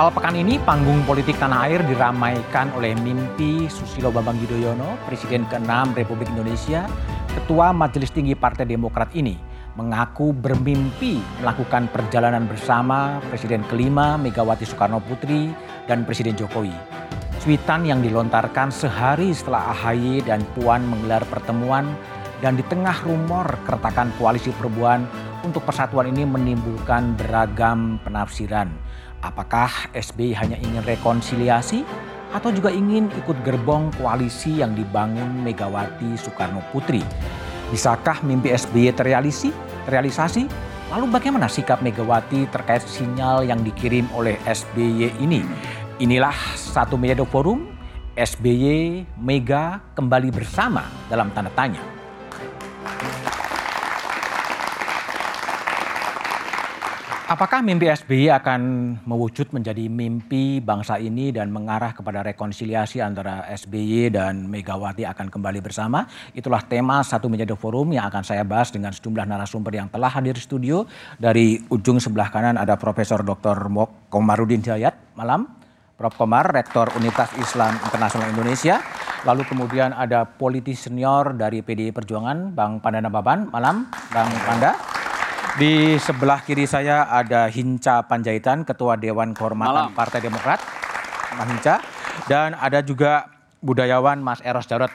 Awal pekan ini panggung politik tanah air diramaikan oleh mimpi Susilo Bambang Yudhoyono, Presiden ke-6 Republik Indonesia, Ketua Majelis Tinggi Partai Demokrat ini mengaku bermimpi melakukan perjalanan bersama Presiden kelima Megawati Soekarno Putri dan Presiden Jokowi. Cuitan yang dilontarkan sehari setelah AHY dan Puan menggelar pertemuan dan di tengah rumor keretakan koalisi perubahan untuk persatuan ini menimbulkan beragam penafsiran. Apakah SBY hanya ingin rekonsiliasi atau juga ingin ikut gerbong koalisi yang dibangun Megawati Soekarno Putri? Bisakah mimpi SBY terrealisasi? Lalu bagaimana sikap Megawati terkait sinyal yang dikirim oleh SBY ini? Inilah satu media forum SBY Mega kembali bersama dalam tanda tanya. Apakah mimpi SBY akan mewujud menjadi mimpi bangsa ini dan mengarah kepada rekonsiliasi antara SBY dan Megawati akan kembali bersama? Itulah tema satu menjadi forum yang akan saya bahas dengan sejumlah narasumber yang telah hadir di studio. Dari ujung sebelah kanan ada Profesor Dr. Komarudin Hidayat. Malam. Prof. Komar, Rektor Universitas Islam Internasional Indonesia. Lalu kemudian ada politis senior dari PDI Perjuangan, Bang Pandana Baban. Malam, Bang Panda. Di sebelah kiri saya ada Hinca Panjaitan, Ketua Dewan Kehormatan Malam. Partai Demokrat, Mas Hinca. Dan ada juga budayawan Mas Eros Jarot.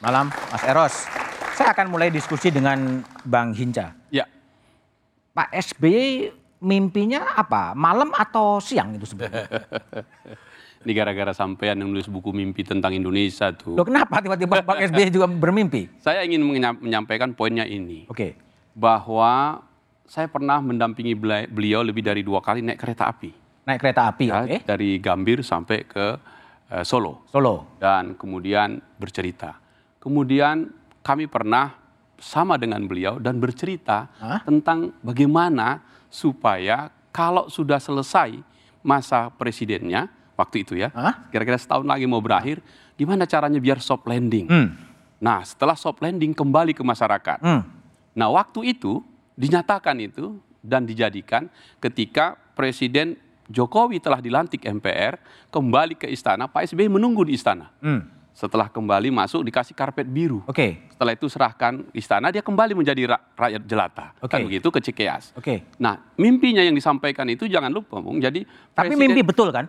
Malam, Mas Eros. Saya akan mulai diskusi dengan Bang Hinca. Ya. Pak SBY mimpinya apa? Malam atau siang itu sebenarnya? Ini gara-gara sampean yang nulis buku mimpi tentang Indonesia tuh. Loh kenapa tiba-tiba Pak SBY juga bermimpi? Saya ingin menyampaikan poinnya ini. Oke. Okay. Bahwa saya pernah mendampingi beliau lebih dari dua kali naik kereta api. Naik kereta api, ya, okay. Dari Gambir sampai ke uh, Solo. Solo. Dan kemudian bercerita. Kemudian kami pernah sama dengan beliau dan bercerita Hah? tentang bagaimana supaya kalau sudah selesai masa presidennya waktu itu ya, kira-kira setahun lagi mau berakhir, gimana caranya biar soft landing? Hmm. Nah, setelah soft landing kembali ke masyarakat. Hmm. Nah, waktu itu dinyatakan itu dan dijadikan ketika Presiden Jokowi telah dilantik MPR kembali ke istana, Pak SBY menunggu di istana. Hmm. Setelah kembali masuk dikasih karpet biru. Oke. Okay. Setelah itu serahkan istana, dia kembali menjadi rakyat jelata. Okay. Kan begitu ke Cikeas. Oke. Okay. Nah, mimpinya yang disampaikan itu jangan lupa, Bung. Jadi Tapi presiden, mimpi betul kan?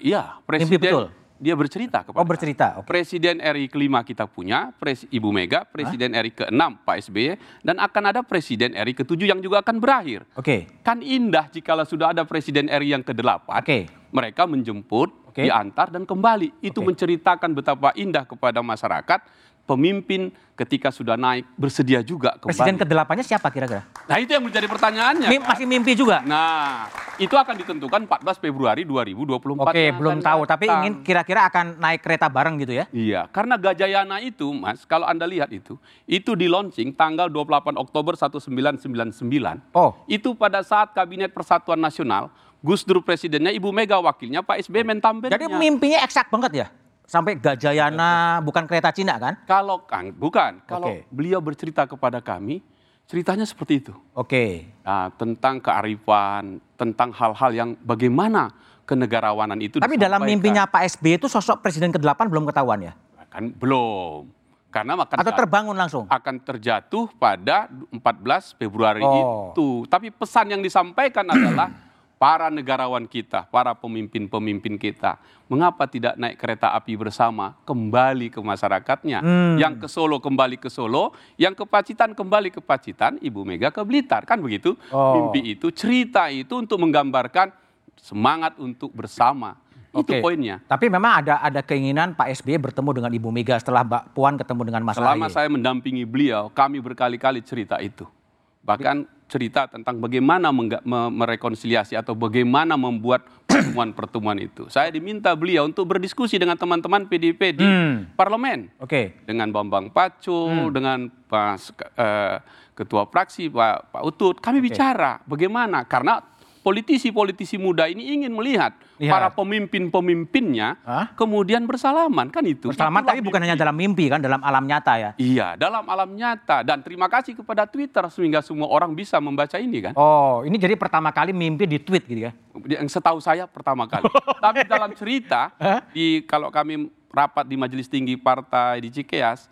Iya, presiden mimpi betul dia bercerita kepada Oh bercerita. Okay. Presiden RI kelima kita punya, Pres Ibu Mega, Presiden Hah? RI keenam Pak SBY, dan akan ada Presiden RI ketujuh yang juga akan berakhir. Oke. Okay. Kan indah jika sudah ada Presiden RI yang kedelapan. Oke. Okay. Mereka menjemput, okay. diantar dan kembali. Itu okay. menceritakan betapa indah kepada masyarakat pemimpin ketika sudah naik bersedia juga kembali. Presiden ke-8-nya siapa kira-kira? Nah itu yang menjadi pertanyaannya. Mim, Masih mimpi juga? Nah itu akan ditentukan 14 Februari 2024. Oke belum tahu datang. tapi ingin kira-kira akan naik kereta bareng gitu ya? Iya karena Gajayana itu mas kalau anda lihat itu itu di launching tanggal 28 Oktober 1999. Oh. Itu pada saat Kabinet Persatuan Nasional Gus Dur presidennya, Ibu Mega wakilnya, Pak SBY mentambennya. Jadi mimpinya eksak banget ya? Sampai Gajayana bukan kereta Cina kan? Kalau kan bukan. Kalau okay. beliau bercerita kepada kami, ceritanya seperti itu. Oke. Okay. Nah, tentang kearifan, tentang hal-hal yang bagaimana kenegarawanan itu. Tapi dalam mimpinya Pak SBY itu sosok presiden ke-8 belum ketahuan ya? Kan belum. Karena akan atau terbangun langsung akan terjatuh pada 14 Februari oh. itu. Tapi pesan yang disampaikan adalah para negarawan kita, para pemimpin-pemimpin kita, mengapa tidak naik kereta api bersama kembali ke masyarakatnya? Hmm. Yang ke Solo kembali ke Solo, yang ke Pacitan kembali ke Pacitan, Ibu Mega ke Blitar, kan begitu? Oh. Mimpi itu, cerita itu untuk menggambarkan semangat untuk bersama. Itu poinnya. Tapi memang ada ada keinginan Pak SBY bertemu dengan Ibu Mega setelah Mbak Puan ketemu dengan Mas Selama saya mendampingi beliau, kami berkali-kali cerita itu. Bahkan cerita tentang bagaimana merekonsiliasi atau bagaimana membuat pertemuan-pertemuan itu. Saya diminta beliau untuk berdiskusi dengan teman-teman PDIP di hmm. parlemen. Oke. Okay. Dengan Bambang Pacul, hmm. dengan Pak uh, Ketua Fraksi Pak Pak Utut, kami okay. bicara bagaimana karena politisi-politisi muda ini ingin melihat Lihat. para pemimpin-pemimpinnya Hah? kemudian bersalaman kan itu. Bersalaman Itulah tapi bukan hanya dalam mimpi kan, dalam alam nyata ya. Iya, dalam alam nyata dan terima kasih kepada Twitter sehingga semua orang bisa membaca ini kan. Oh, ini jadi pertama kali mimpi di tweet gitu ya. Yang setahu saya pertama kali. Tapi dalam cerita di kalau kami rapat di Majelis Tinggi Partai di Cikeas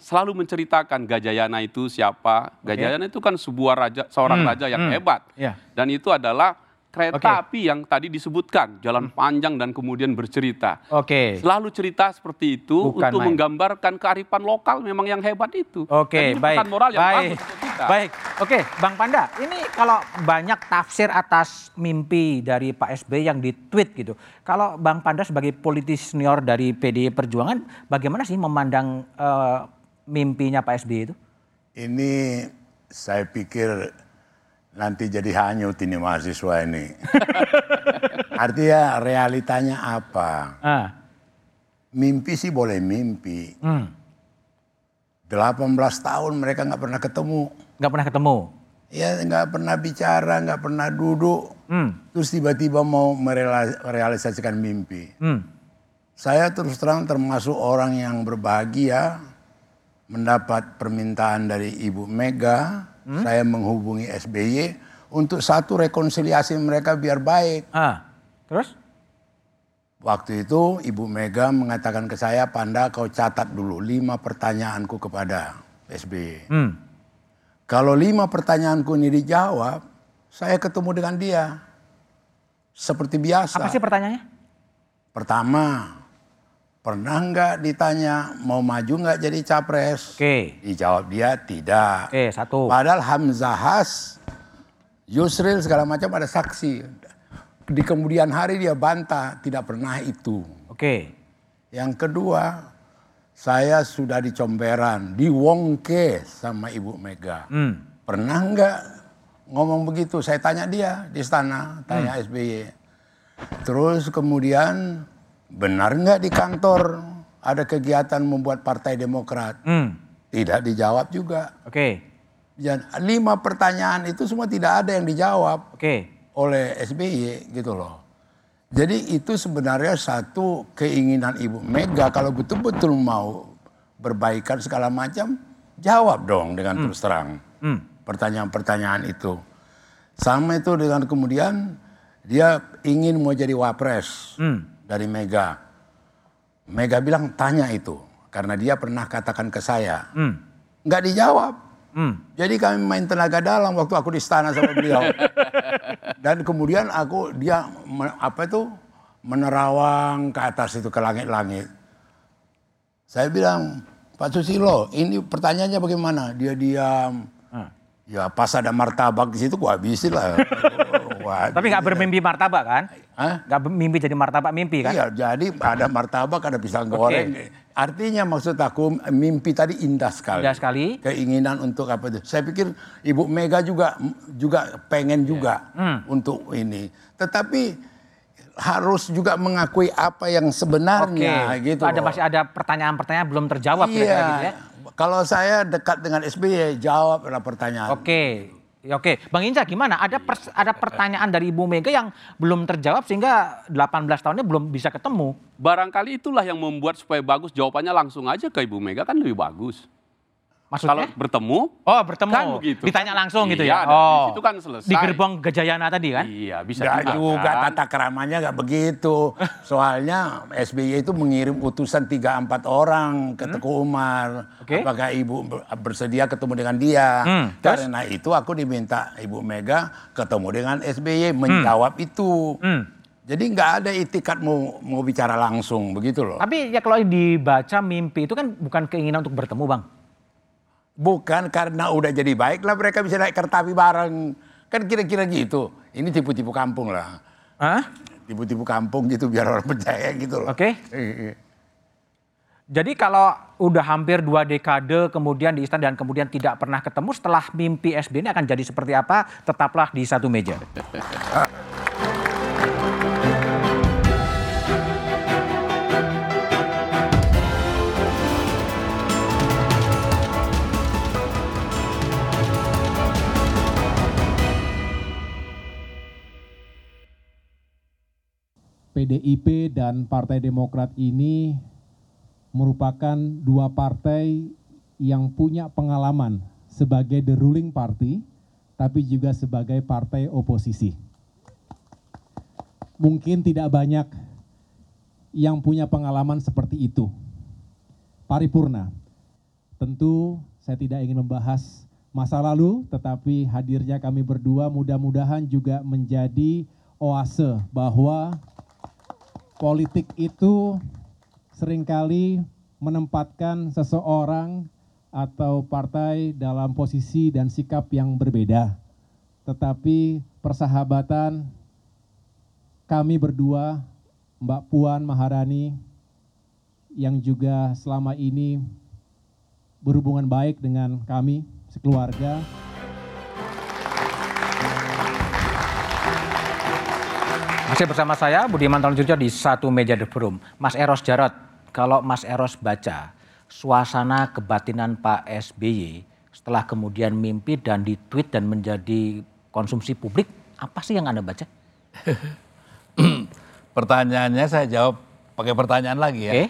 selalu menceritakan Gajayana itu siapa. Gajayana itu kan sebuah raja seorang Hmm, raja yang hmm, hebat. iya. Dan itu adalah kereta. Hmm. api yang tadi disebutkan, jalan panjang dan kemudian bercerita. Oke. Selalu cerita seperti itu Bukan untuk main. menggambarkan kearifan lokal memang yang hebat itu. Oke, ini baik. moral yang baik. kita. Baik. Oke, Bang Panda, ini kalau banyak tafsir atas mimpi dari Pak SBY yang di-tweet gitu. Kalau Bang Panda sebagai politisi senior dari PDI Perjuangan, bagaimana sih memandang eh, mimpinya Pak SBY itu? Ini saya pikir nanti jadi hanyut ini mahasiswa ini. Artinya realitanya apa? Ah, Mimpi sih boleh mimpi. hmm, 18 tahun mereka nggak pernah ketemu. nggak pernah ketemu. Ya nggak pernah bicara, nggak pernah duduk. Hmm, Terus tiba-tiba mau merealisasikan mimpi. hmm, Saya terus terang termasuk orang yang berbahagia mendapat permintaan dari Ibu Mega. Saya menghubungi SBY untuk satu rekonsiliasi mereka biar baik. ah, terus? Waktu itu Ibu Mega mengatakan ke saya, Panda kau catat dulu lima pertanyaanku kepada SBY. Hmm, Kalau lima pertanyaanku ini dijawab, saya ketemu dengan dia. Seperti biasa. apa sih pertanyaannya? Pertama, pernah nggak ditanya mau maju nggak jadi capres? Oke, Dijawab dia tidak. oke satu. Padahal Hamzah Has, Yusril segala macam ada saksi. Di kemudian hari dia bantah tidak pernah itu. Oke, Yang kedua, saya sudah dicomberan, diwongke sama Ibu Mega. hmm, Pernah nggak ngomong begitu? Saya tanya dia di istana, tanya SBY. Terus kemudian benar nggak di kantor ada kegiatan membuat Partai Demokrat? hmm, Tidak dijawab juga. oke, Dan lima pertanyaan itu semua tidak ada yang dijawab oke. oleh SBY gitu loh. Jadi itu sebenarnya satu keinginan Ibu Mega kalau betul-betul mau berbaikan segala macam, jawab dong dengan terus terang Hmm, pertanyaan-pertanyaan itu. Sama itu dengan kemudian dia ingin mau jadi wapres hmm, dari Mega. Mega bilang tanya itu karena dia pernah katakan ke saya. hmm, Nggak dijawab. hmm. Jadi kami main tenaga dalam waktu aku di istana sama beliau. Dan kemudian aku dia apa itu menerawang ke atas itu ke langit-langit. Saya bilang, Pak Susilo, ini pertanyaannya bagaimana? Dia diam. Ah. Ya pas ada martabak di situ gua habisin lah. Wah, Tapi nggak bermimpi martabak kan? Nggak mimpi jadi martabak mimpi kan? Iya, jadi ada martabak, ada pisang goreng. Artinya maksud aku mimpi tadi indah sekali. Indah sekali. Keinginan untuk apa itu? Saya pikir Ibu Mega juga juga pengen juga Hmm. untuk ini. Tetapi harus juga mengakui apa yang sebenarnya gitu. ada loh. masih ada pertanyaan-pertanyaan belum terjawab iya. kira-kira gitu ya. Kalau saya dekat dengan SBY, jawablah pertanyaan. Oke. Ya, Oke, Bang Inca gimana? Ada pers- ada pertanyaan dari Ibu Mega yang belum terjawab sehingga 18 tahunnya belum bisa ketemu. Barangkali itulah yang membuat supaya bagus jawabannya langsung aja ke Ibu Mega kan lebih bagus. Kalau Maksudnya? bertemu oh, bertemu. kan begitu. Ditanya langsung gitu Iya, ya. dan Oh. di situ kan selesai. Di gerbong Gejayana tadi kan? Iya, bisa Nggak juga kan? tata keramanya nggak begitu. Soalnya SBY itu mengirim utusan 3-4 orang ke Teguh Umar. Hmm? Oke. Apakah ibu ber- bersedia ketemu dengan dia? Hmm, terus? Karena itu aku diminta Ibu Mega ketemu dengan SBY menjawab itu. Hmm. Jadi nggak ada itikat mau mau bicara langsung begitu loh. Tapi ya kalau dibaca mimpi itu kan bukan keinginan untuk bertemu, Bang. Bukan karena udah jadi baik lah mereka bisa naik kereta api bareng. Kan kira-kira gitu. Ini tipu-tipu kampung lah. Hah? Tipu-tipu kampung gitu biar orang percaya gitu loh. Oke. Iya. Jadi kalau udah hampir dua dekade kemudian di istana dan kemudian tidak pernah ketemu setelah mimpi SB ini akan jadi seperti apa? Tetaplah di satu meja. PDIP dan Partai Demokrat ini merupakan dua partai yang punya pengalaman sebagai the ruling party, tapi juga sebagai partai oposisi. Mungkin tidak banyak yang punya pengalaman seperti itu. Paripurna, tentu saya tidak ingin membahas masa lalu, tetapi hadirnya kami berdua mudah-mudahan juga menjadi oase bahwa politik itu sering kali menempatkan seseorang atau partai dalam posisi dan sikap yang berbeda. Tetapi persahabatan kami berdua, Mbak Puan Maharani, yang juga selama ini berhubungan baik dengan kami sekeluarga. Masih bersama saya Budiman Talunjurjo di satu meja The Forum. Mas Eros Jarot, kalau Mas Eros baca suasana kebatinan Pak SBY setelah kemudian mimpi dan ditweet dan menjadi konsumsi publik, apa sih yang Anda baca? Pertanyaannya saya jawab pakai pertanyaan lagi ya. Oke.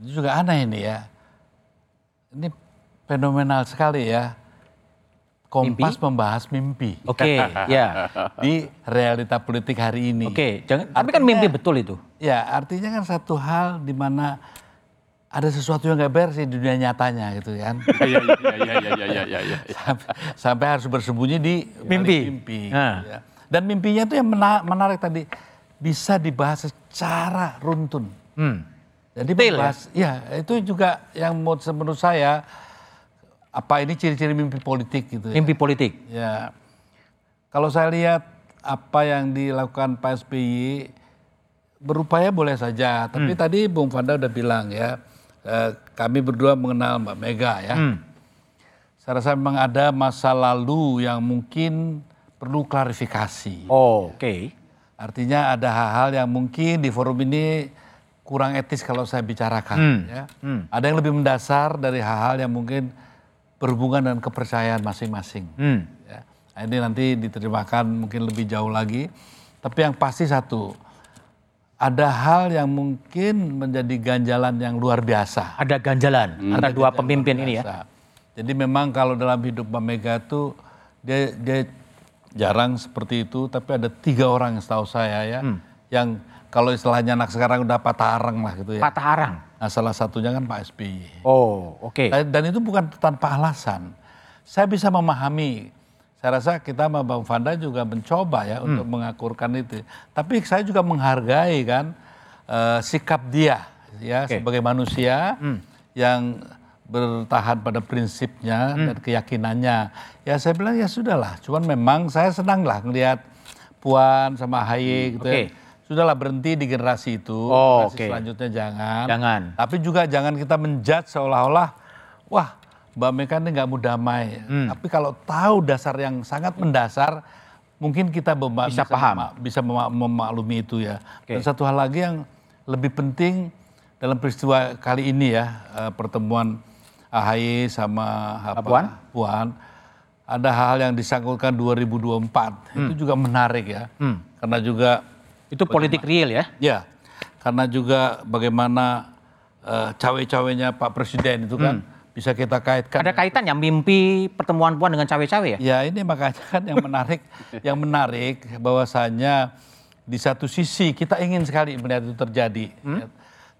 Itu juga aneh ini ya. Ini fenomenal sekali ya. Kompas Mimpi? membahas mimpi Oke, ya. di realita politik hari ini. Oke, jangan tapi kan mimpi betul itu. Ya, artinya kan satu hal di mana ada sesuatu yang gak beres di dunia nyatanya gitu kan. Iya, iya, iya, iya, iya, iya, iya. sampai, sampai harus bersembunyi di Mimpi. mimpi Nah. ya. Dan mimpinya itu yang mena- menarik tadi bisa dibahas secara runtun. Hmm. Jadi Detail ya? membahas, ya? itu juga yang menurut menurut saya apa ini ciri-ciri mimpi politik gitu ya. Mimpi politik. Ya. Kalau saya lihat apa yang dilakukan Pak SBY berupaya boleh saja, tapi Hmm. tadi Bung Fanda udah bilang ya, eh, kami berdua mengenal Mbak Mega ya. Hmm. Saya rasa memang ada masa lalu yang mungkin perlu klarifikasi. Oh, Oke. Artinya ada hal-hal yang mungkin di forum ini kurang etis kalau saya bicarakan. Hmm. Ya. Hmm. Ada yang lebih mendasar dari hal-hal yang mungkin berhubungan dengan kepercayaan masing-masing. Hmm. Ya. Nah, ini nanti diterimakan mungkin lebih jauh lagi. Tapi yang pasti satu, ada hal yang mungkin menjadi ganjalan yang luar biasa. Ada ganjalan antara dua pemimpin ini ya. Jadi memang kalau dalam hidup Mbak Mega tuh dia dia jarang seperti itu, tapi ada tiga orang yang setahu saya ya, Hmm. yang kalau istilahnya anak sekarang udah patah arang lah gitu ya. Patah arang. Nah salah satunya kan Pak SBY. Oh, oke. Dan dan itu bukan tanpa alasan. Saya bisa memahami. Saya rasa kita sama Bang Fanda juga mencoba ya untuk mengakurkan itu. Tapi saya juga menghargai kan eh, sikap dia ya Oke. sebagai manusia yang bertahan pada prinsipnya dan keyakinannya. Ya saya bilang ya sudahlah. Cuman memang saya senang lah ngelihat Puan sama Haye gitu Oke. ya. Sudahlah berhenti di generasi itu. Oh, generasi oke. Selanjutnya jangan. Jangan. Tapi juga jangan kita menjudge seolah-olah, wah Mbak Mega ini nggak mau damai. Hmm. Tapi kalau tahu dasar yang sangat mendasar, mungkin kita mema- Bisa paham. mema- bisa mema- memaklumi itu ya. Oke. Dan satu hal lagi yang lebih penting dalam peristiwa kali ini ya, eh, pertemuan AHY sama apa, Puan? Puan, ada hal yang disangkutkan 2024. Itu juga menarik ya. Hmm. Karena juga Itu politik real ya. Ya, karena juga bagaimana eh, cawe-cawenya Pak Presiden itu kan bisa kita kaitkan. Ada kaitannya mimpi pertemuan Puan dengan cawe-cawe ya? Ya ini makanya kan yang menarik, yang menarik bahwasanya di satu sisi kita ingin sekali melihat itu terjadi, ya.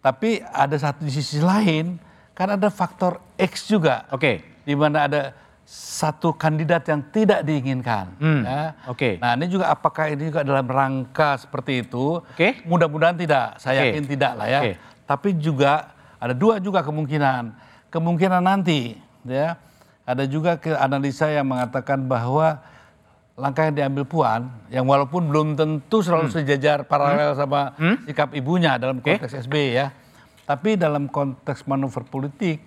tapi ada satu di sisi lain kan ada faktor X juga, Oke. di mana ada satu kandidat yang tidak diinginkan. Hmm, ya. oke. Nah ini juga apakah ini juga dalam rangka seperti itu? Oke. Mudah-mudahan tidak, saya Oke. yakin tidak lah ya. Oke. Tapi juga ada dua juga kemungkinan. Kemungkinan nanti ya ada juga ke analisa yang mengatakan bahwa langkah yang diambil Puan yang walaupun belum tentu selalu sejajar paralel sama sikap ibunya dalam konteks SBY ya. Tapi dalam konteks manuver politik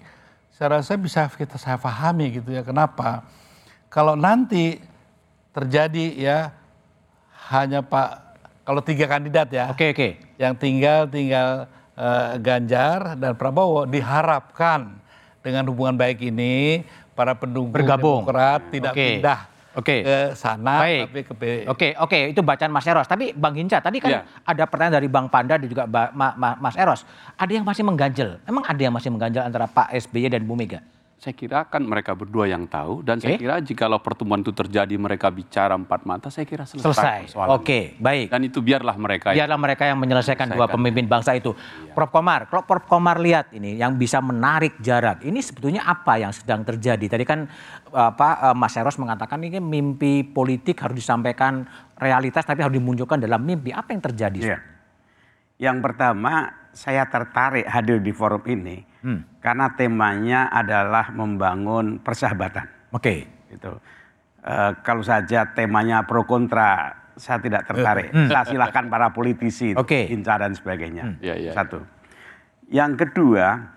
saya rasa bisa kita saya pahami gitu ya. Kenapa? Kalau nanti terjadi ya hanya Pak kalau tiga kandidat ya Oke, oke. yang tinggal tinggal eh, Ganjar dan Prabowo diharapkan dengan hubungan baik ini para pendukung Bergabung. Demokrat tidak Oke. pindah Oke. ke sana Baik. tapi ke Oke, oke, itu bacaan Mas Eros. Tapi Bang Hinca, tadi kan Iya. ada pertanyaan dari Bang Panda dan juga Ba- Ma- Ma- Mas Eros. Ada yang masih mengganjel. Emang ada yang masih mengganjel antara Pak SBY dan Bu Mega? Saya kira kan mereka berdua yang tahu dan saya Oke. kira jikalau pertemuan itu terjadi mereka bicara empat mata saya kira selesai. Selesai. Oke, baik. Dan itu biarlah mereka yang- Biarlah mereka yang menyelesaikan dua Menyelesaikan. pemimpin bangsa itu. Prof Komar, kalau Prof Komar lihat ini yang bisa menarik jarak, ini sebetulnya apa yang sedang terjadi? Tadi kan apa eh, Mas Eros mengatakan ini mimpi politik harus disampaikan realitas tapi harus dimunculkan dalam mimpi. Apa yang terjadi? Iya. Yang pertama, saya tertarik hadir di forum ini karena temanya adalah membangun persahabatan. Oke. Gitu. Eh, kalau saja temanya pro kontra, saya tidak tertarik. Saya silahkan para politisi, Oke. Hinca dan sebagainya. Iya, iya. Satu. Yang kedua,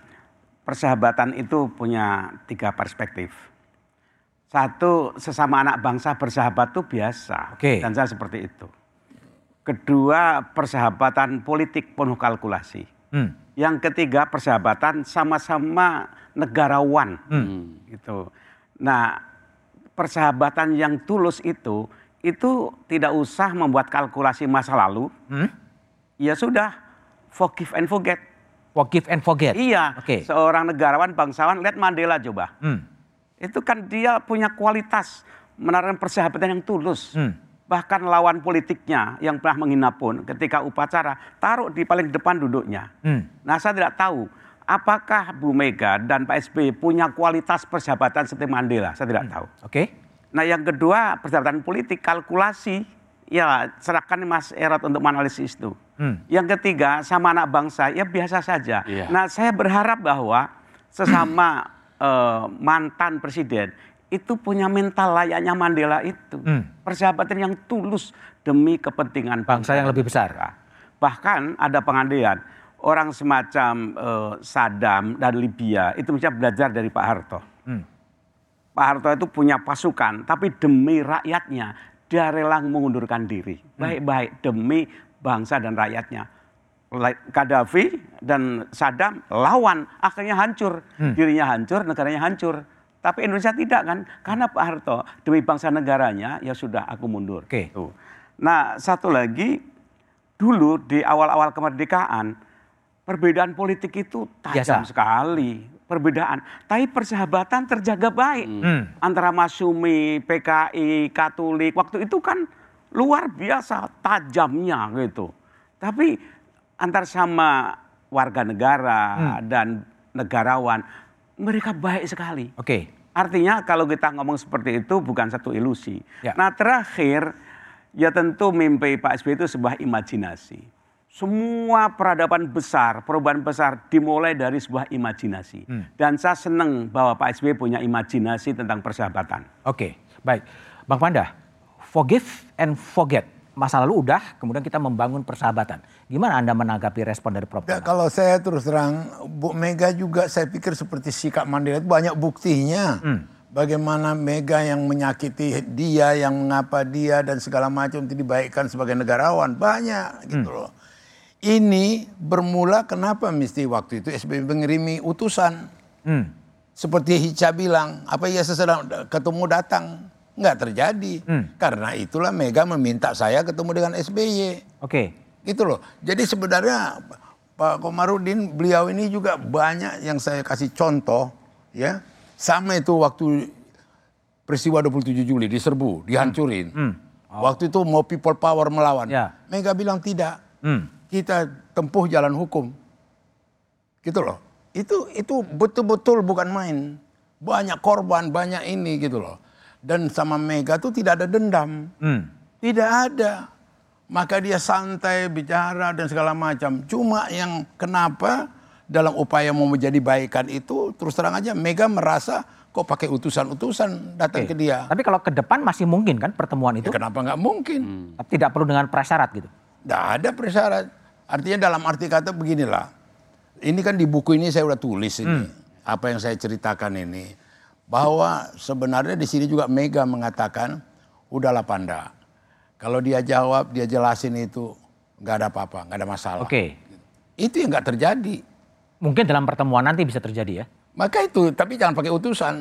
persahabatan itu punya tiga perspektif. Satu, sesama anak bangsa bersahabat itu biasa. Oke. Dan saya seperti itu. Kedua, persahabatan politik penuh kalkulasi. Hmm. Yang ketiga, persahabatan sama-sama negarawan. Hmm. Gitu. Nah, persahabatan yang tulus itu, itu tidak usah membuat kalkulasi masa lalu. Hmm? Ya sudah, forgive and forget. Forgive and forget. Iya, Oke. seorang negarawan, bangsawan, lihat Mandela coba. Hmm. Itu kan dia punya kualitas menaruh persahabatan yang tulus. Hmm. Bahkan lawan politiknya yang pernah menghina pun ketika upacara taruh di paling depan duduknya. Hmm. Nah saya tidak tahu apakah Bu Mega dan Pak SBY punya kualitas persahabatan seperti Mandela. Saya tidak tahu. Oke. Nah yang kedua persahabatan politik kalkulasi ya serahkan Mas Erot untuk menganalisis itu. Hmm. Yang ketiga sama anak bangsa ya biasa saja. Iya. Nah saya berharap bahwa sesama eh, mantan presiden itu punya mental layaknya Mandela itu. Hmm. Persahabatan yang tulus demi kepentingan Bangsa yang lebih besar. Bahkan ada pengandaian orang semacam eh, Saddam dan Libya itu bisa belajar dari Pak Harto. Hmm. Pak Harto itu punya pasukan, tapi demi rakyatnya dia rela mengundurkan diri. Baik-baik demi bangsa dan rakyatnya. Gaddafi dan Saddam lawan, akhirnya hancur. Dirinya hancur, negaranya hancur. Tapi Indonesia tidak kan, karena Pak Harto demi bangsa negaranya ya sudah aku mundur. Oke. Tuh. Nah satu lagi, dulu di awal-awal kemerdekaan, perbedaan politik itu tajam Biasa. sekali. Perbedaan, tapi persahabatan terjaga baik Hmm. antara Masumi, PKI, Katolik. Waktu itu kan luar biasa tajamnya gitu. Tapi antar sama warga negara Hmm. dan negarawan, mereka baik sekali. Oke. Artinya kalau kita ngomong seperti itu bukan satu ilusi. Ya. Nah terakhir, ya tentu mimpi Pak SBY itu sebuah imajinasi. Semua peradaban besar, perubahan besar dimulai dari sebuah imajinasi. Hmm. Dan saya senang bahwa Pak SBY punya imajinasi tentang persahabatan. Oke, baik. Bang Panda, forgive and forget. Masa lalu udah, kemudian kita membangun persahabatan. Gimana Anda menanggapi respon dari Prof? Ya, kalau saya terus terang, Bu Mega juga saya pikir seperti sikap Mandela itu banyak buktinya. Bagaimana Mega yang menyakiti dia, yang mengapa dia dan segala macam itu dibaikkan sebagai negarawan. Banyak gitu loh. Ini bermula kenapa mesti waktu itu SBY mengirimi utusan. Hmm. Seperti Hica bilang, apa iya sesedang ketemu datang? Nggak terjadi. Karena itulah Mega meminta saya ketemu dengan SBY. Oke. Gitu loh. Jadi sebenarnya Pak Komarudin beliau ini juga banyak yang saya kasih contoh ya. Sama itu waktu peristiwa 27 Juli diserbu, dihancurin. Waktu itu mau people power melawan. Ya. Mega bilang tidak. Hmm. Kita tempuh jalan hukum. Gitu loh. Itu itu betul-betul bukan main. Banyak korban, banyak ini gitu loh. Dan sama Mega tuh tidak ada dendam. Hmm. Tidak ada. Maka dia santai bicara dan segala macam. Cuma yang kenapa dalam upaya mau menjadi baikan itu terus terang aja Mega merasa kok pakai utusan-utusan datang Oke. ke dia. Tapi kalau ke depan masih mungkin kan pertemuan itu? Ya, kenapa nggak mungkin? Tapi tidak perlu dengan prasyarat gitu. Tidak ada persyarat. Artinya dalam arti kata beginilah. Ini kan di buku ini saya udah tulis ini. Apa yang saya ceritakan ini. Bahwa sebenarnya di sini juga Mega mengatakan, udahlah Panda. Kalau dia jawab, dia jelasin itu, nggak ada apa-apa, nggak ada masalah. Oke. Itu yang nggak terjadi. Mungkin dalam pertemuan nanti bisa terjadi ya. Maka itu, tapi jangan pakai utusan.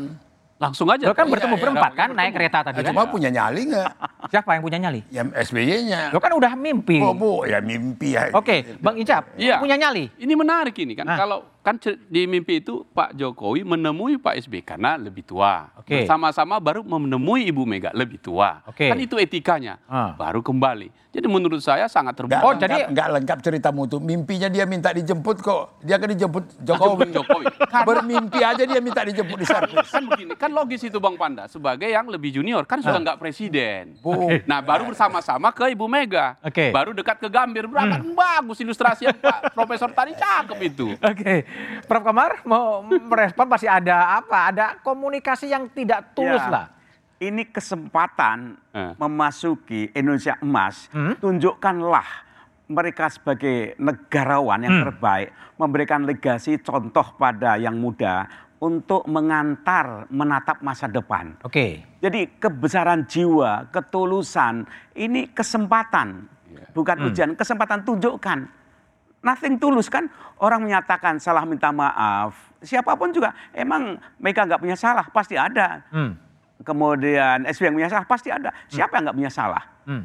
langsung aja. Lo kan Iya, bertemu iya, berempat iya, kan naik kereta tadi kan? Cuma punya nyali nggak? Siapa yang punya nyali? Ya SBY-nya. Lo kan udah mimpi. Oh bu, ya mimpi ya. Oke, Bang Icap, Iya. punya nyali. Ini menarik ini kan. Ah. Kalau kan di mimpi itu Pak Jokowi menemui Pak SBY karena lebih tua. Oke. Bersama-sama baru menemui Ibu Mega lebih tua. Oke. Kan itu etikanya. Ah. Baru kembali. Jadi menurut saya sangat terbuka. Oh, lengkap, jadi- nggak lengkap ceritamu tuh. Mimpinya dia minta dijemput kok. Dia kan dijemput Jokowi. Jemput Jokowi. Karena- Bermimpi aja dia minta dijemput di servis. kan begini, kan logis itu Bang Panda sebagai yang lebih junior kan sudah nggak presiden. Nah baru bersama-sama ke Ibu Mega, Oke. baru dekat ke Gambir, berangkat bagus ilustrasi yang Pak Profesor tadi cakep itu. Oke, Prof Kamar mau merespon pasti ada apa? Ada komunikasi yang tidak tulus Ya, lah. Ini kesempatan Eh. memasuki Indonesia emas. Tunjukkanlah mereka sebagai negarawan yang terbaik, memberikan legasi contoh pada yang muda untuk mengantar menatap masa depan. Oke, Jadi kebesaran jiwa, ketulusan, ini kesempatan, bukan ujian, kesempatan tunjukkan. Nothing tulus kan, orang menyatakan salah minta maaf, siapa pun juga, emang mereka nggak punya salah, pasti ada. hmm. Kemudian SB yang punya salah, pasti ada. Siapa yang nggak punya salah? Hmm.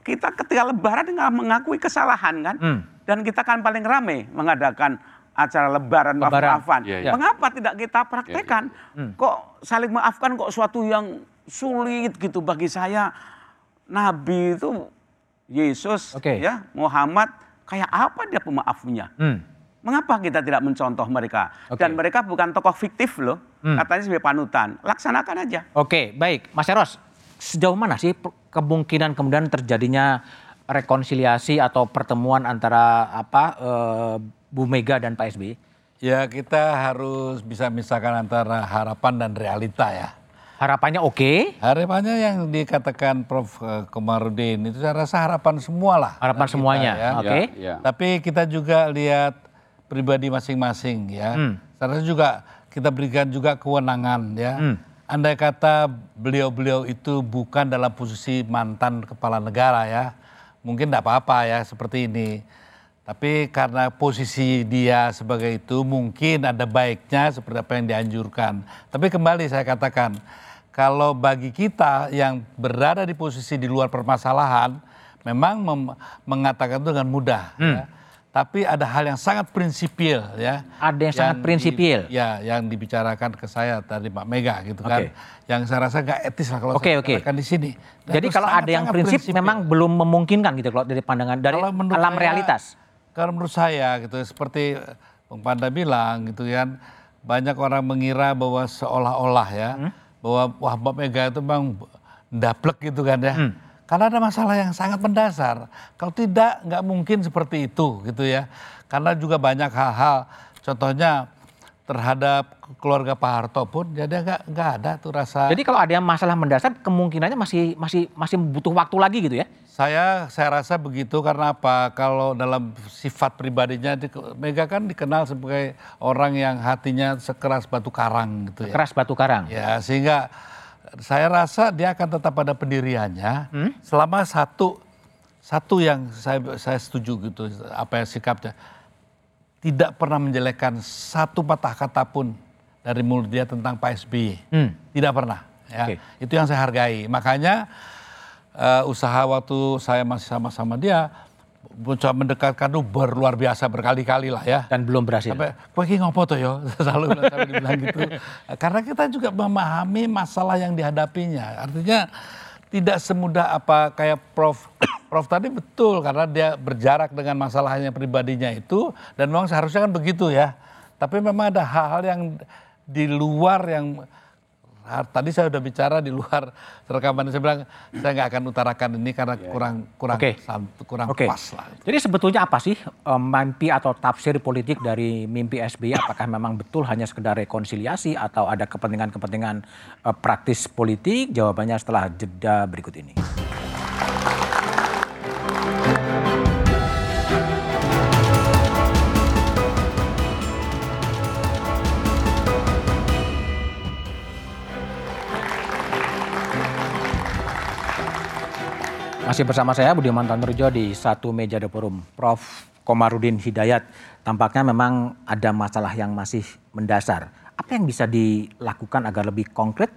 Kita ketika lebaran tinggal mengakui kesalahan kan, Hmm. dan kita kan paling rame mengadakan acara lebaran, Lebaran. maaf-maafan. Iya, iya. Mengapa tidak kita praktekkan? Kok saling maafkan kok suatu yang sulit gitu bagi saya. Nabi itu Yesus Oke. ya, Muhammad kayak apa dia pemaafnya? Hmm. Mengapa kita tidak mencontoh mereka? Oke. Dan mereka bukan tokoh fiktif loh. Hmm. Katanya sebagai panutan. Laksanakan aja. Oke, baik, Mas Eros, sejauh mana sih kemungkinan kemudian terjadinya rekonsiliasi atau pertemuan antara apa eh, Bu Mega dan Pak SBY? Ya kita harus bisa misahkan antara harapan dan realita ya. Harapannya oke, Harapannya yang dikatakan Prof. eh, Komarudin itu saya rasa harapan semua lah. harapan dari semuanya, kita, ya. oke? Ya, ya. Tapi kita juga lihat pribadi masing-masing ya. Hmm. Saya rasa juga kita berikan juga kewenangan ya. Hmm. Andai kata beliau-beliau itu bukan dalam posisi mantan kepala negara ya, mungkin tidak apa-apa ya seperti ini. Tapi karena posisi dia sebagai itu mungkin ada baiknya seperti apa yang dianjurkan. Tapi kembali saya katakan, kalau bagi kita yang berada di posisi di luar permasalahan, memang mem- mengatakan itu dengan mudah. ya. Tapi ada hal yang sangat prinsipil ya. Ada yang sangat di- prinsipil. ya, yang dibicarakan ke saya tadi Pak Mega gitu kan. Oke. Yang saya rasa nggak etis lah kalau Oke, saya oke. katakan di sini. Dan Jadi itu kalau ada yang prinsip prinsipil. memang belum memungkinkan gitu kalau dari pandangan dari Kalau alam saya- realitas. Kalau menurut saya gitu seperti Bang Panda bilang gitu kan banyak orang mengira bahwa seolah-olah ya Hmm? Bahwa wah Mbak Mega itu memang ndablek gitu kan ya. Hmm. Karena ada masalah yang sangat mendasar. Kalau tidak nggak mungkin seperti itu gitu ya. Karena juga banyak hal-hal contohnya terhadap keluarga Pak Harto pun jadi nggak nggak ada tuh rasa Jadi kalau ada yang masalah mendasar kemungkinannya masih masih masih butuh waktu lagi gitu ya. Saya saya rasa begitu karena apa? Kalau dalam sifat pribadinya di- Mega kan dikenal sebagai orang yang hatinya sekeras batu karang gitu ya. Keras batu karang. Ya sehingga saya rasa dia akan tetap pada pendiriannya Hmm? selama satu satu yang saya saya setuju gitu apa yang sikapnya tidak pernah menjelekkan satu patah kata pun dari mulut dia tentang Pak SBY. Hmm. Tidak pernah. Ya. Oke. Itu yang saya hargai. Makanya eh, usaha waktu saya masih sama-sama dia mencoba mendekatkan itu berluar biasa berkali-kali lah ya. Dan belum berhasil. Sampai kowe iki ngopo to yo? Selalu bilang- dibilang gitu. Karena kita juga memahami masalah yang dihadapinya. Artinya tidak semudah apa kayak Prof Prof tadi betul karena dia berjarak dengan masalahnya pribadinya itu dan memang seharusnya kan begitu ya. Tapi memang ada hal-hal yang di luar yang tadi saya udah bicara di luar rekaman saya bilang saya nggak akan utarakan ini karena kurang kurang Oke. sant- kurang Oke. pas lah. Jadi sebetulnya apa sih eh, mimpi atau tafsir politik dari mimpi SBY? Apakah memang betul hanya sekedar rekonsiliasi atau ada kepentingan-kepentingan eh, praktis politik? Jawabannya setelah jeda berikut ini. Masih bersama saya Budiman Tanurjo di satu meja The Forum. Prof. Komarudin Hidayat, tampaknya memang ada masalah yang masih mendasar. Apa yang bisa dilakukan agar lebih konkret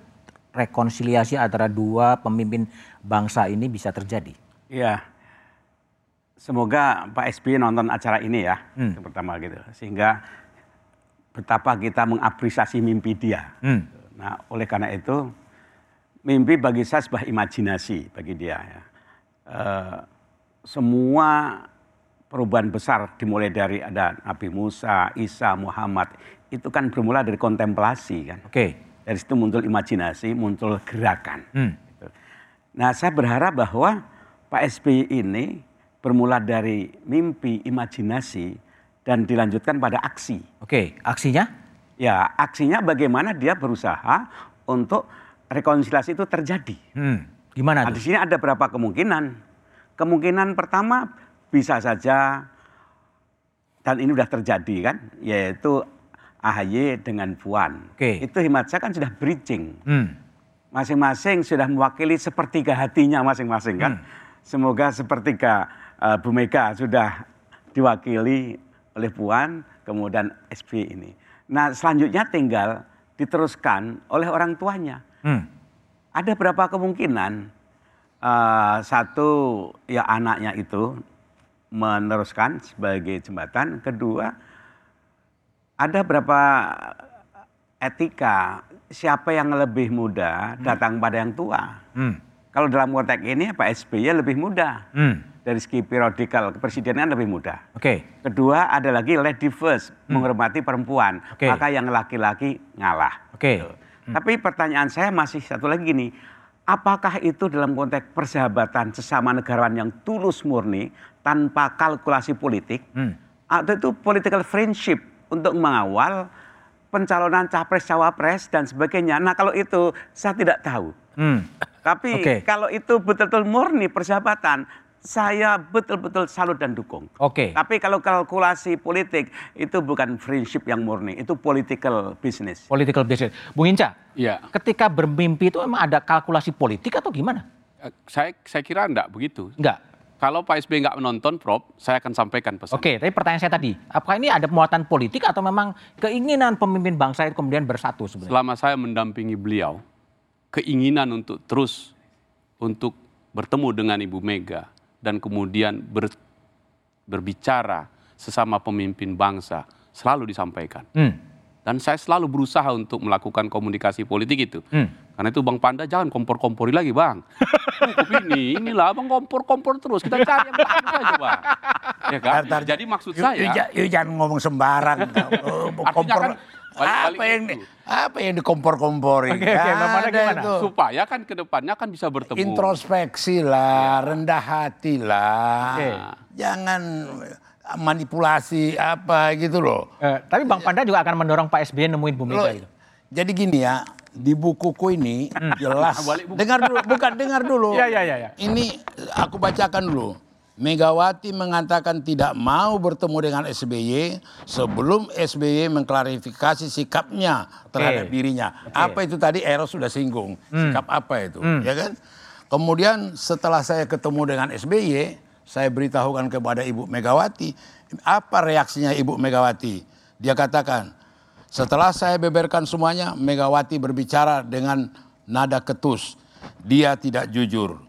rekonsiliasi antara dua pemimpin bangsa ini bisa terjadi? Iya. Semoga Pak SBY nonton acara ini ya, Hmm. yang pertama gitu. Sehingga betapa kita mengapresiasi mimpi dia. Hmm. Nah, oleh karena itu mimpi bagi saya sebuah imajinasi bagi dia ya. Eh, semua perubahan besar dimulai dari ada Nabi Musa, Isa, Muhammad itu kan bermula dari kontemplasi kan. Oke. Dari situ muncul imajinasi, muncul gerakan. Hmm. Gitu. Nah, saya berharap bahwa Pak SBY ini bermula dari mimpi, imajinasi, dan dilanjutkan pada aksi. Oke, aksinya? Ya, aksinya bagaimana dia berusaha untuk rekonsiliasi itu terjadi. Hmm. Gimana Nah, di sini ada berapa kemungkinan. Kemungkinan pertama bisa saja dan ini sudah terjadi kan, yaitu AHY dengan Puan. Oke. Itu hemat saya kan sudah bridging. Hmm. Masing-masing sudah mewakili sepertiga hatinya masing-masing kan. Semoga sepertiga eh, Bu Mega sudah diwakili oleh Puan, kemudian SB ini. Nah selanjutnya tinggal diteruskan oleh orang tuanya. Hmm. Ada berapa kemungkinan eh, satu ya anaknya itu meneruskan sebagai jembatan, kedua ada berapa etika siapa yang lebih muda datang pada yang tua. Hmm. Kalau dalam konteks ini Pak SBY lebih muda Hmm. dari segi periodikal kepresidenan lebih mudah. Oke. Kedua ada lagi lady first menghormati perempuan, Hmm. Oke. maka yang laki-laki ngalah. Oke. Gitu. Tapi pertanyaan saya masih satu lagi gini, apakah itu dalam konteks persahabatan sesama negarawan yang tulus murni tanpa kalkulasi politik, Hmm. atau itu political friendship untuk mengawal pencalonan capres cawapres dan sebagainya. Nah kalau itu saya tidak tahu. Hmm. Tapi Oke. kalau itu betul-betul murni persahabatan, saya betul-betul salut dan dukung. Oke. Tapi kalau kalkulasi politik itu bukan friendship yang murni, itu political business. Political business. Bung Inca, Iya. ketika bermimpi itu emang ada kalkulasi politik atau gimana? Eh, Saya saya kira enggak begitu. Enggak. Kalau Pak SBY nggak menonton, Prof, saya akan sampaikan pesan. Oke, tapi pertanyaan saya tadi, apakah ini ada muatan politik atau memang keinginan pemimpin bangsa itu kemudian bersatu sebenarnya? Selama saya mendampingi beliau, keinginan untuk terus untuk bertemu dengan Ibu Mega dan kemudian ber- berbicara sesama pemimpin bangsa selalu disampaikan. Hmm. Dan saya selalu berusaha untuk melakukan komunikasi politik itu. Hmm. Karena itu Bang Panda jangan kompor-kompori lagi Bang. Cukup ini, inilah Bang kompor-kompor terus. Kita cari yang bagus aja Bang. Ya kan? Ntar, ntar. Jadi maksud Yu- saya, yu ja- yu jangan ngomong sembarang. Oh, kompor, kan apa yang itu. apa yang dikompor-komporin? Oke, Bang Panda Ada gimana? itu. supaya kan ke depannya kan bisa bertemu. Introspeksi lah, rendah hati lah. Oke. Jangan manipulasi apa gitu loh. Eh, tapi Bang Panda juga akan mendorong Pak SBY nemuin Bu Mega itu. jadi gini ya, di bukuku ini jelas. Balik buku. dengar dulu, bukan dengar dulu. Iya, iya, iya, iya. Ini aku bacakan dulu. Megawati mengatakan tidak mau bertemu dengan SBY sebelum SBY mengklarifikasi sikapnya terhadap dirinya. Apa itu tadi Eros sudah singgung. Sikap apa itu, ya kan? Kemudian setelah saya ketemu dengan SBY, saya beritahukan kepada Ibu Megawati, apa reaksinya Ibu Megawati? Dia katakan, setelah saya beberkan semuanya, Megawati berbicara dengan nada ketus. Dia tidak jujur.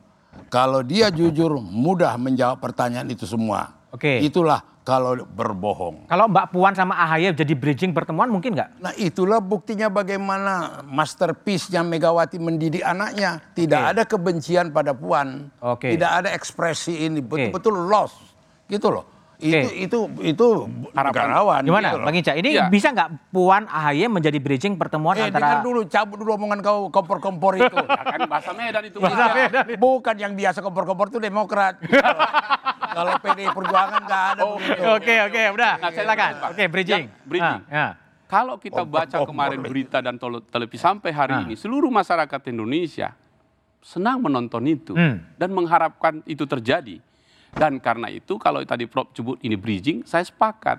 Kalau dia jujur, mudah menjawab pertanyaan itu semua. Oke. Itulah kalau berbohong. Kalau Mbak Puan sama AHY jadi bridging pertemuan mungkin nggak? Nah itulah buktinya bagaimana masterpiece-nya Megawati mendidik anaknya. Tidak Oke. ada kebencian pada Puan. Oke. Tidak ada ekspresi ini. Betul-betul loss. Gitu loh. Itu, itu, itu negarawan. Gimana gitu. Bang Ica? Ini Iya. bisa nggak Puan AHY menjadi bridging pertemuan Eh, antara dengar dulu, cabut dulu omongan kau kompor-kompor itu. Ya kan bahasa Medan itu. Bahasa. Medan. Bukan yang biasa kompor-kompor itu Demokrat. Kalau- Kalau PDI Perjuangan nggak ada Oh, begitu. Oke oke udah Nah, silakan. Oke bridging. Ya, bridging. Ah, ya. Kalau kita baca Kompor-kompor. kemarin berita dan televisi sampai hari Ah. ini, seluruh masyarakat Indonesia senang menonton itu Hmm. dan mengharapkan itu terjadi. Dan karena itu kalau tadi Prof sebut ini bridging, saya sepakat.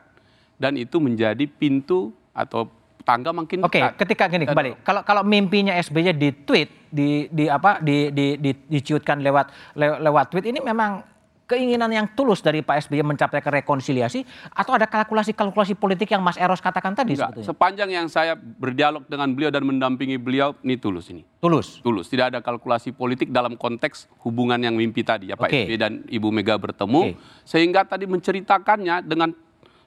Dan itu menjadi pintu atau tangga makin Oke, dekat. ketika gini kembali. Kalau kalau mimpinya SBY di tweet, di di apa di di, di diciutkan lewat lew- lewat tweet ini memang keinginan yang tulus dari Pak SBY mencapai rekonsiliasi atau ada kalkulasi-kalkulasi politik yang Mas Eros katakan tadi Enggak, sebetulnya? sepanjang yang saya berdialog dengan beliau dan mendampingi beliau, ini tulus ini. Tulus. Tulus, tidak ada kalkulasi politik dalam konteks hubungan yang mimpi tadi ya Pak Oke. SBY dan Ibu Mega bertemu, Oke. sehingga tadi menceritakannya dengan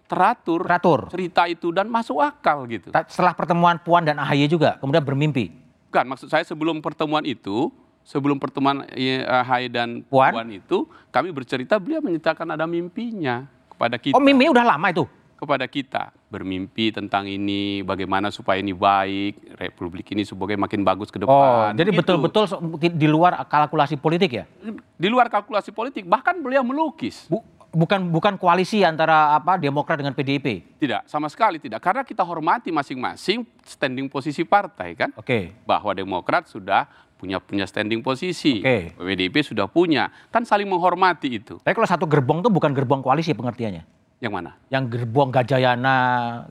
teratur, Teratur. cerita itu dan masuk akal gitu. Setelah pertemuan Puan dan AHY juga kemudian bermimpi. Bukan, maksud saya sebelum pertemuan itu, sebelum pertemuan eh, Hai dan Puan? Puan itu, kami bercerita beliau menceritakan ada mimpinya kepada kita. Oh mimpi udah lama itu? kepada kita bermimpi tentang ini bagaimana supaya ini baik republik ini sebagai makin bagus ke Oh, depan jadi Gitu. betul-betul di, luar kalkulasi politik ya? di luar kalkulasi politik bahkan beliau melukis Bu- bukan bukan koalisi antara apa Demokrat dengan PDIP. tidak sama sekali tidak karena kita hormati masing-masing standing posisi partai kan Oke. bahwa Demokrat sudah punya punya standing posisi Oke. PDIP sudah punya kan saling menghormati itu Tapi kalau satu gerbong itu bukan gerbong koalisi pengertiannya. yang mana Yang gerbong Gajayana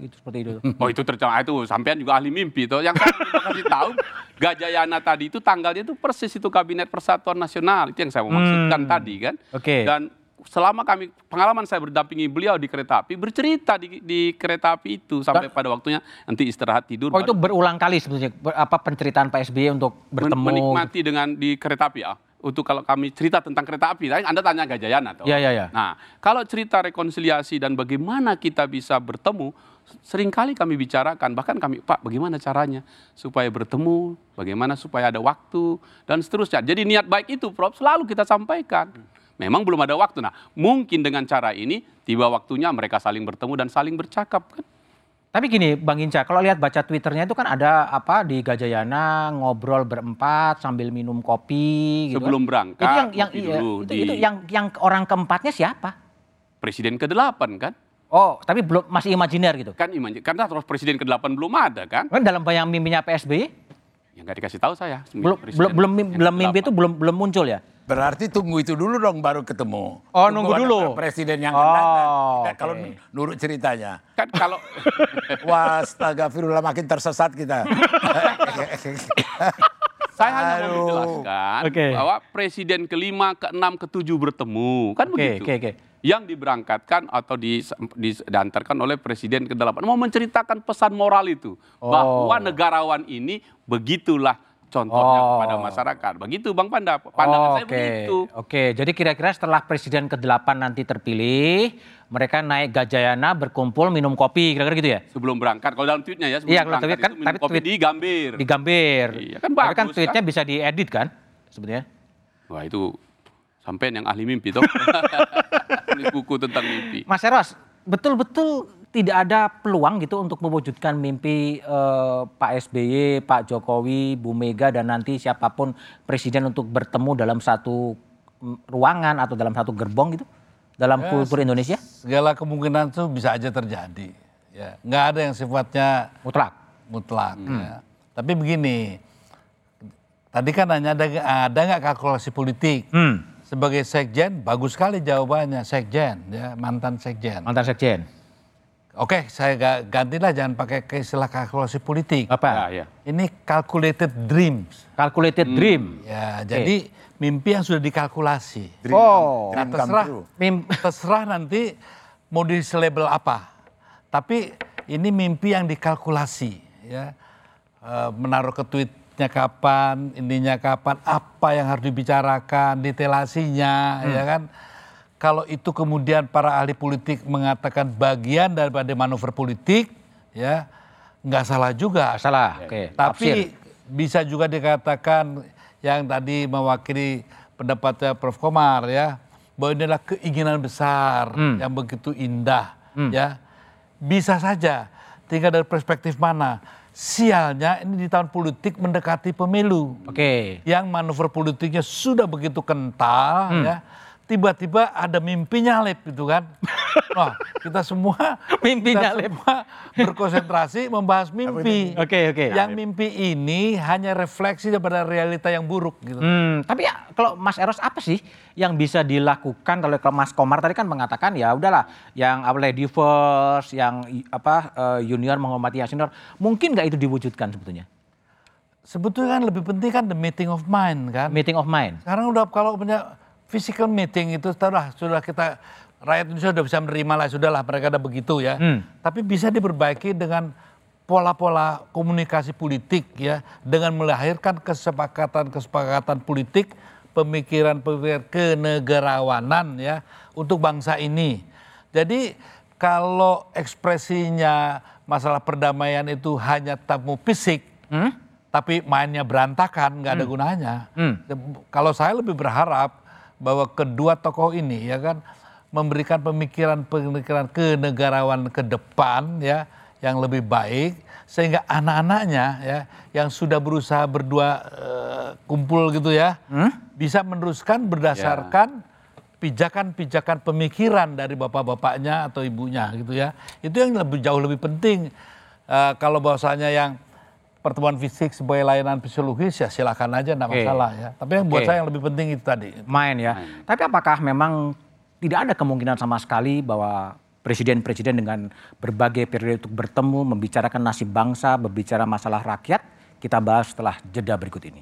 itu seperti itu. Oh itu tercela itu sampean juga ahli mimpi tuh. Yang saya kasih tahu Gajayana tadi itu tanggalnya itu persis itu Kabinet Persatuan Nasional itu yang saya mau maksudkan tadi kan. Oke. Dan selama kami pengalaman saya berdampingi beliau di kereta api bercerita di, di kereta api itu sampai pada waktunya nanti istirahat tidur. Oh itu berulang kali sebetulnya ber- apa penceritaan Pak SBY untuk bertemu. menikmati dengan di kereta api ya. Untuk kalau kami cerita tentang kereta api, tadi Anda tanya Gajayana toh. Ya ya ya. Nah, kalau cerita rekonsiliasi dan bagaimana kita bisa bertemu, sering kali kami bicarakan, bahkan kami, Pak, bagaimana caranya supaya bertemu, bagaimana supaya ada waktu, dan seterusnya. Jadi niat baik itu, Prof, selalu kita sampaikan. Memang belum ada waktu. Nah, mungkin dengan cara ini, tiba waktunya mereka saling bertemu dan saling bercakap. Kan? Tapi gini Bang Inca, kalau lihat baca Twitternya itu kan ada apa di Gajayana ngobrol berempat sambil minum kopi gitu. Sebelum kan. berangkat, Itu yang yang iya, itu, di- itu yang yang orang keempatnya siapa? Presiden ke-8 kan? Oh, tapi belum masih imajiner gitu. Kan imaj- karena terus presiden ke-8 belum ada kan? Kan dalam bayang mimpinya PSBY Yang nggak dikasih tahu saya. belum belum belum mimpi ke-8. itu belum belum muncul ya. Berarti tunggu itu dulu dong baru ketemu. Oh, Tunggu nunggu dulu. Presiden yang Oh, akan datang. oke. Kalau nurut ceritanya. Kan kalau Wah, astagfirullah makin tersesat kita. Saya hanya mau menjelaskan Oke. bahwa presiden kelima, keenam, ketujuh bertemu kan Oke, begitu. oke, oke. Yang diberangkatkan atau di, di- diantarkan oleh presiden ke-8 mau menceritakan pesan moral itu bahwa negarawan ini begitulah contohnya Oh. kepada masyarakat. Begitu Bang Panda, pandangan Oh, saya begitu. Oke, jadi kira-kira setelah presiden ke-8 nanti terpilih, mereka naik Gajayana berkumpul minum kopi, kira-kira gitu ya? Sebelum berangkat, kalau dalam tweetnya ya sebelum Iya, kalau berangkat tweet kan- itu minum tapi kopi tweet- di Gambir. Di Gambir. Iya, kan Tapi kan bagus, tweetnya kan? bisa diedit kan sebetulnya? Wah itu sampean yang ahli mimpi toh. Tulis buku tentang mimpi. Mas Eros, betul-betul tidak ada peluang gitu untuk mewujudkan mimpi eh, Pak SBY, Pak Jokowi, Bu Mega dan nanti siapa pun presiden untuk bertemu dalam satu mm, ruangan atau dalam satu gerbong gitu dalam Ya, kultur Indonesia Segala kemungkinan itu bisa aja terjadi. Ya, nggak ada yang sifatnya mutlak. mutlak. ya. Tapi begini, tadi kan hanya ada ada nggak kalkulasi politik. Hmm. Sebagai sekjen, bagus sekali jawabannya sekjen, ya mantan sekjen. Mantan sekjen. Oke, saya ga- gantilah jangan pakai istilah kalkulasi politik. Apa? Ya, ya. Ini calculated dreams. Calculated dream. Ya, jadi mimpi yang sudah dikalkulasi. Dream Oh. Nah, dream terserah, true. Mim- terserah nanti mau di label apa. Tapi ini mimpi yang dikalkulasi, ya. Eh, menaruh ke tweetnya kapan, ininya kapan, apa yang harus dibicarakan, detailasinya, ya kan. Kalau itu kemudian para ahli politik mengatakan bagian daripada manuver politik, ya nggak salah juga. Salah. Oke. Tapi tafsir. bisa juga dikatakan yang tadi mewakili pendapatnya Prof. Komar ya, bahwa ini adalah keinginan besar Hmm. yang begitu indah ya. Bisa saja, tinggal dari perspektif mana. Sialnya ini di tahun politik mendekati pemilu. Oke. Yang manuver politiknya sudah begitu kental Hmm. ya. Tiba-tiba ada mimpi nyalip gitu kan. Wah, kita semua Mimpi kita nyalip. semua berkonsentrasi membahas mimpi. Oke, oke. Yang mimpi ini hanya refleksi daripada realita yang buruk gitu. Hmm, tapi ya kalau Mas Eros apa sih yang bisa dilakukan kalau Mas Komar tadi kan mengatakan ya udahlah yang lady first, yang apa eh, junior menghormati yang senior, mungkin nggak itu diwujudkan sebetulnya? Sebetulnya kan lebih penting kan the meeting of mind kan. Meeting of mind. Sekarang udah kalau punya physical meeting itu sudah sudah kita rakyat Indonesia sudah bisa menerima lah sudahlah mereka ada begitu ya. Hmm. Tapi bisa diperbaiki dengan pola-pola komunikasi politik ya dengan melahirkan kesepakatan-kesepakatan politik pemikiran-pemikiran kenegarawanan ya untuk bangsa ini. Jadi kalau ekspresinya masalah perdamaian itu hanya tamu fisik, tapi mainnya berantakan, nggak ada gunanya. Kalau saya lebih berharap bahwa kedua tokoh ini ya kan memberikan pemikiran-pemikiran kenegarawan ke depan ya yang lebih baik sehingga anak-anaknya ya yang sudah berusaha berdua eh, kumpul gitu ya bisa meneruskan berdasarkan pijakan-pijakan pemikiran dari bapak-bapaknya atau ibunya gitu ya. Itu yang lebih jauh lebih penting. Eh, kalau bahwasanya yang pertemuan fisik sebagai layanan fisiologis ya silakan aja enggak masalah ya. Tapi yang buat saya yang lebih penting itu tadi. main ya. Tapi apakah memang tidak ada kemungkinan sama sekali bahwa presiden-presiden dengan berbagai periode untuk bertemu, membicarakan nasib bangsa, berbicara masalah rakyat, kita bahas setelah jeda berikut ini.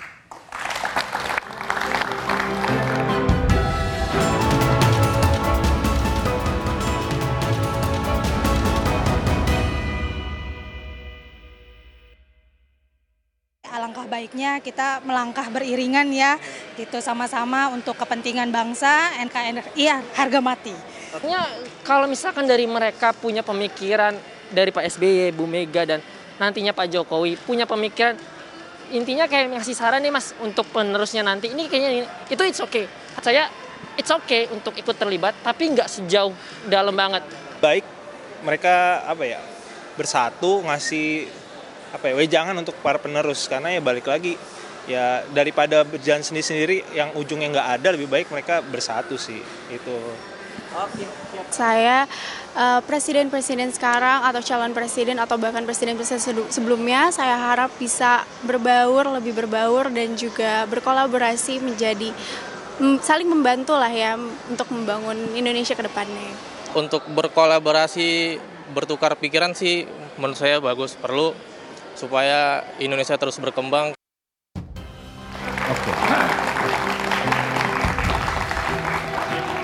Alangkah baiknya kita melangkah beriringan ya, gitu sama-sama untuk kepentingan bangsa, NKRI ya harga mati. Artinya kalau misalkan dari mereka punya pemikiran dari Pak SBY, Bu Mega dan nantinya Pak Jokowi punya pemikiran intinya kayak ngasih saran nih Mas untuk penerusnya nanti ini kayaknya ini, itu it's okay. Saya it's okay untuk ikut terlibat tapi nggak sejauh dalam banget. baik mereka apa ya bersatu ngasih apa ya wejangan untuk para penerus. Karena ya balik lagi ya daripada berjalan sendiri-sendiri yang ujungnya nggak ada lebih baik mereka bersatu sih. Itu. Saya eh, presiden-presiden sekarang atau calon presiden atau bahkan presiden-presiden sebelumnya saya harap bisa berbaur, lebih berbaur dan juga berkolaborasi menjadi saling membantu lah ya untuk membangun Indonesia ke depannya. untuk berkolaborasi bertukar pikiran sih menurut saya bagus. Perlu supaya Indonesia terus berkembang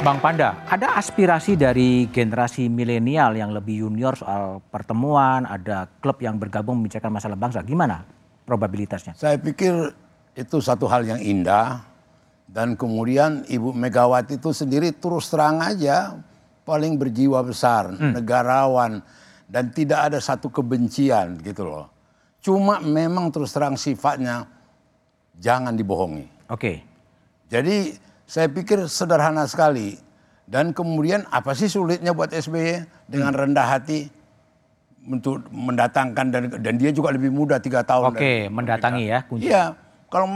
Bang Panda, ada aspirasi dari generasi milenial yang lebih junior soal pertemuan, ada klub yang bergabung membicarakan masalah bangsa. Gimana probabilitasnya? Saya pikir itu satu hal yang indah dan kemudian Ibu Megawati itu sendiri terus terang aja paling berjiwa besar, negarawan dan tidak ada satu kebencian gitu loh. Cuma memang terus terang sifatnya jangan dibohongi. Oke. Jadi saya pikir sederhana sekali dan kemudian apa sih sulitnya buat SBY dengan rendah hati untuk mendatangkan dan dan dia juga lebih muda tiga tahun. Oke, dari- mendatangi ya. Iya, kalau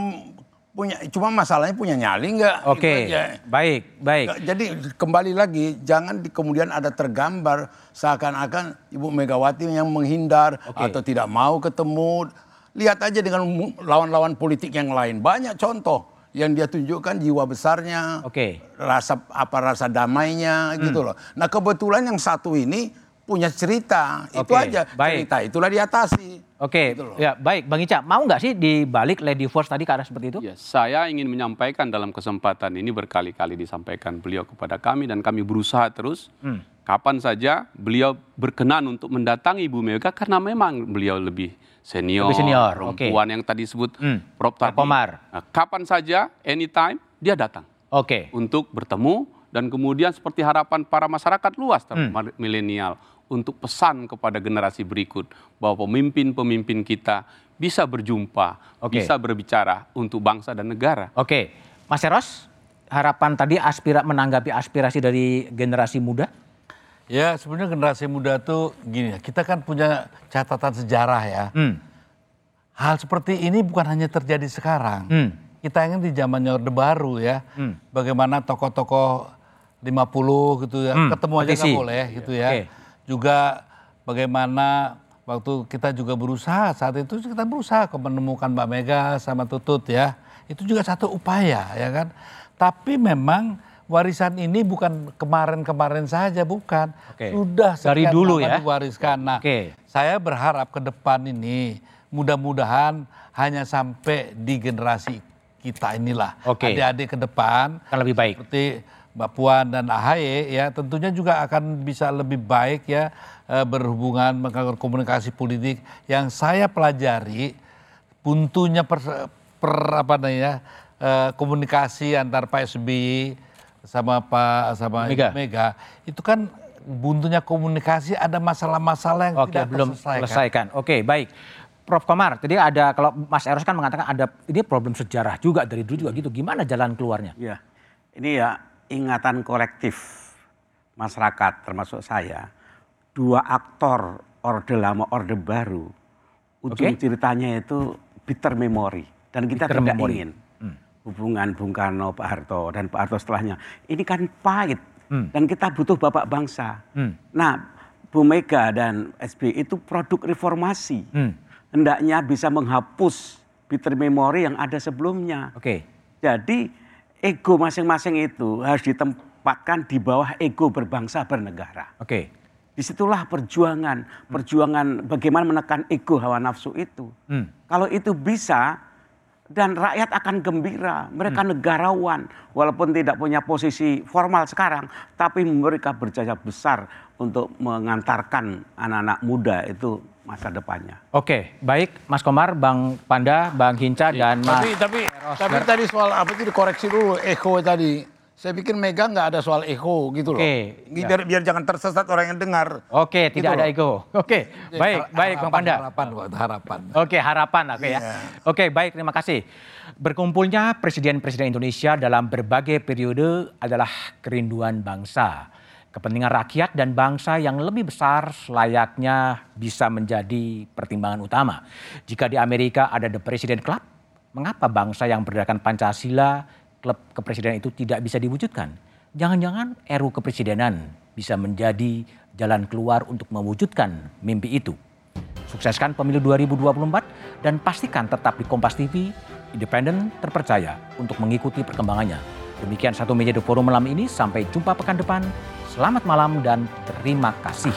punya cuma masalahnya punya nyali nggak? Oke, Itu aja. baik, baik. Jadi kembali lagi jangan di, kemudian ada tergambar seakan-akan Ibu Megawati yang menghindar Oke. atau tidak mau ketemu. Lihat aja dengan lawan-lawan politik yang lain. Banyak contoh yang dia tunjukkan jiwa besarnya, Oke. rasa apa rasa damainya gitu loh. Nah kebetulan yang satu ini punya cerita, itu Oke, aja baik. cerita itulah diatasi. Oke, Gitu loh. ya baik, Bang Ica, mau nggak sih dibalik Lady Force tadi ke arah seperti itu? Ya, saya ingin menyampaikan dalam kesempatan ini berkali-kali disampaikan beliau kepada kami dan kami berusaha terus. Kapan saja beliau berkenan untuk mendatangi Ibu Mega karena memang beliau lebih senior, Lebih senior, perempuan yang tadi disebut Hmm, Prof Pak tadi. Komar. Nah, kapan saja, anytime dia datang Oke, untuk bertemu dan kemudian seperti harapan para masyarakat luas Hmm. milenial untuk pesan kepada generasi berikut bahwa pemimpin-pemimpin kita bisa berjumpa, Oke. bisa berbicara untuk bangsa dan negara. oke. Mas Eros, harapan tadi aspira menanggapi aspirasi dari generasi muda? Ya sebenarnya generasi muda tuh gini ya, kita kan punya catatan sejarah ya. Hmm. Hal seperti ini bukan hanya terjadi sekarang. Hmm. Kita ingin di zamannya Orde Baru ya. Hmm. Bagaimana tokoh-tokoh 50 gitu ya, Hmm, ketemu aja nggak boleh gitu ya. Oke. Juga bagaimana waktu kita juga berusaha saat itu kita berusaha menemukan Mbak Mega sama Tutut ya. Itu juga satu upaya ya kan. Tapi memang warisan ini bukan kemarin-kemarin saja bukan. Oke. Sudah Dari dulu ya. diwariskan. Nah, Oke. saya berharap ke depan ini mudah-mudahan hanya sampai di generasi kita inilah. Adik-adik ke depan Akan lebih baik. seperti Mbak Puan dan AHY ya tentunya juga akan bisa lebih baik ya eh, berhubungan melakukan komunikasi politik yang saya pelajari buntunya per, per apa namanya eh, komunikasi antar Pak SBY sama Pak sama Mega. Mega itu kan buntunya komunikasi ada masalah-masalah yang Oke, tidak belum selesaikan. Oke, baik. Prof Komar, tadi ada kalau Mas Eros kan mengatakan ada ini problem sejarah juga dari dulu juga gitu. Gimana jalan keluarnya? Ya, ini ya ingatan kolektif masyarakat termasuk saya. Dua aktor orde lama orde baru. Ujung Oke. ceritanya itu bitter memory dan kita Bitter tidak memory. ingin hubungan Bung Karno, Pak Harto dan Pak Harto setelahnya. Ini kan pahit Hmm. dan kita butuh bapak bangsa. Hmm. Nah, Bu Mega dan SBY itu produk reformasi. Hmm. Hendaknya bisa menghapus bitter memory yang ada sebelumnya. Oke. Jadi ego masing-masing itu harus ditempatkan di bawah ego berbangsa bernegara. Oke. Di situlah perjuangan, perjuangan bagaimana menekan ego hawa nafsu itu. Hmm. Kalau itu bisa dan rakyat akan gembira, mereka Hmm. negarawan walaupun tidak punya posisi formal sekarang, tapi mereka berjaya besar untuk mengantarkan anak-anak muda itu masa depannya. Oke, baik Mas Komar, Bang Panda, Bang Hinca dan Mas Tapi tapi tapi tadi soal apa itu dikoreksi dulu echo tadi. Saya pikir Mega nggak ada soal echo gitu loh. Oke, Biar biar jangan tersesat orang yang dengar. Oke, tidak Gitu ada ego. Oke, baik, baik Bang Harapan, Panda. Harapan, harapan. Oke, harapan oke ya. Iya. Oke, baik, terima kasih. Berkumpulnya presiden-presiden Indonesia dalam berbagai periode adalah kerinduan bangsa. Kepentingan rakyat dan bangsa yang lebih besar selayaknya bisa menjadi pertimbangan utama. Jika di Amerika ada The President Club, mengapa bangsa yang berdasarkan Pancasila, klub kepresidenan itu tidak bisa diwujudkan? Jangan-jangan RU kepresidenan bisa menjadi jalan keluar untuk mewujudkan mimpi itu. Sukseskan pemilu 2024 dan pastikan tetap di Kompas TV, independen, terpercaya untuk mengikuti perkembangannya. Demikian satu meja The Forum malam ini, sampai jumpa pekan depan. Selamat malam dan terima kasih.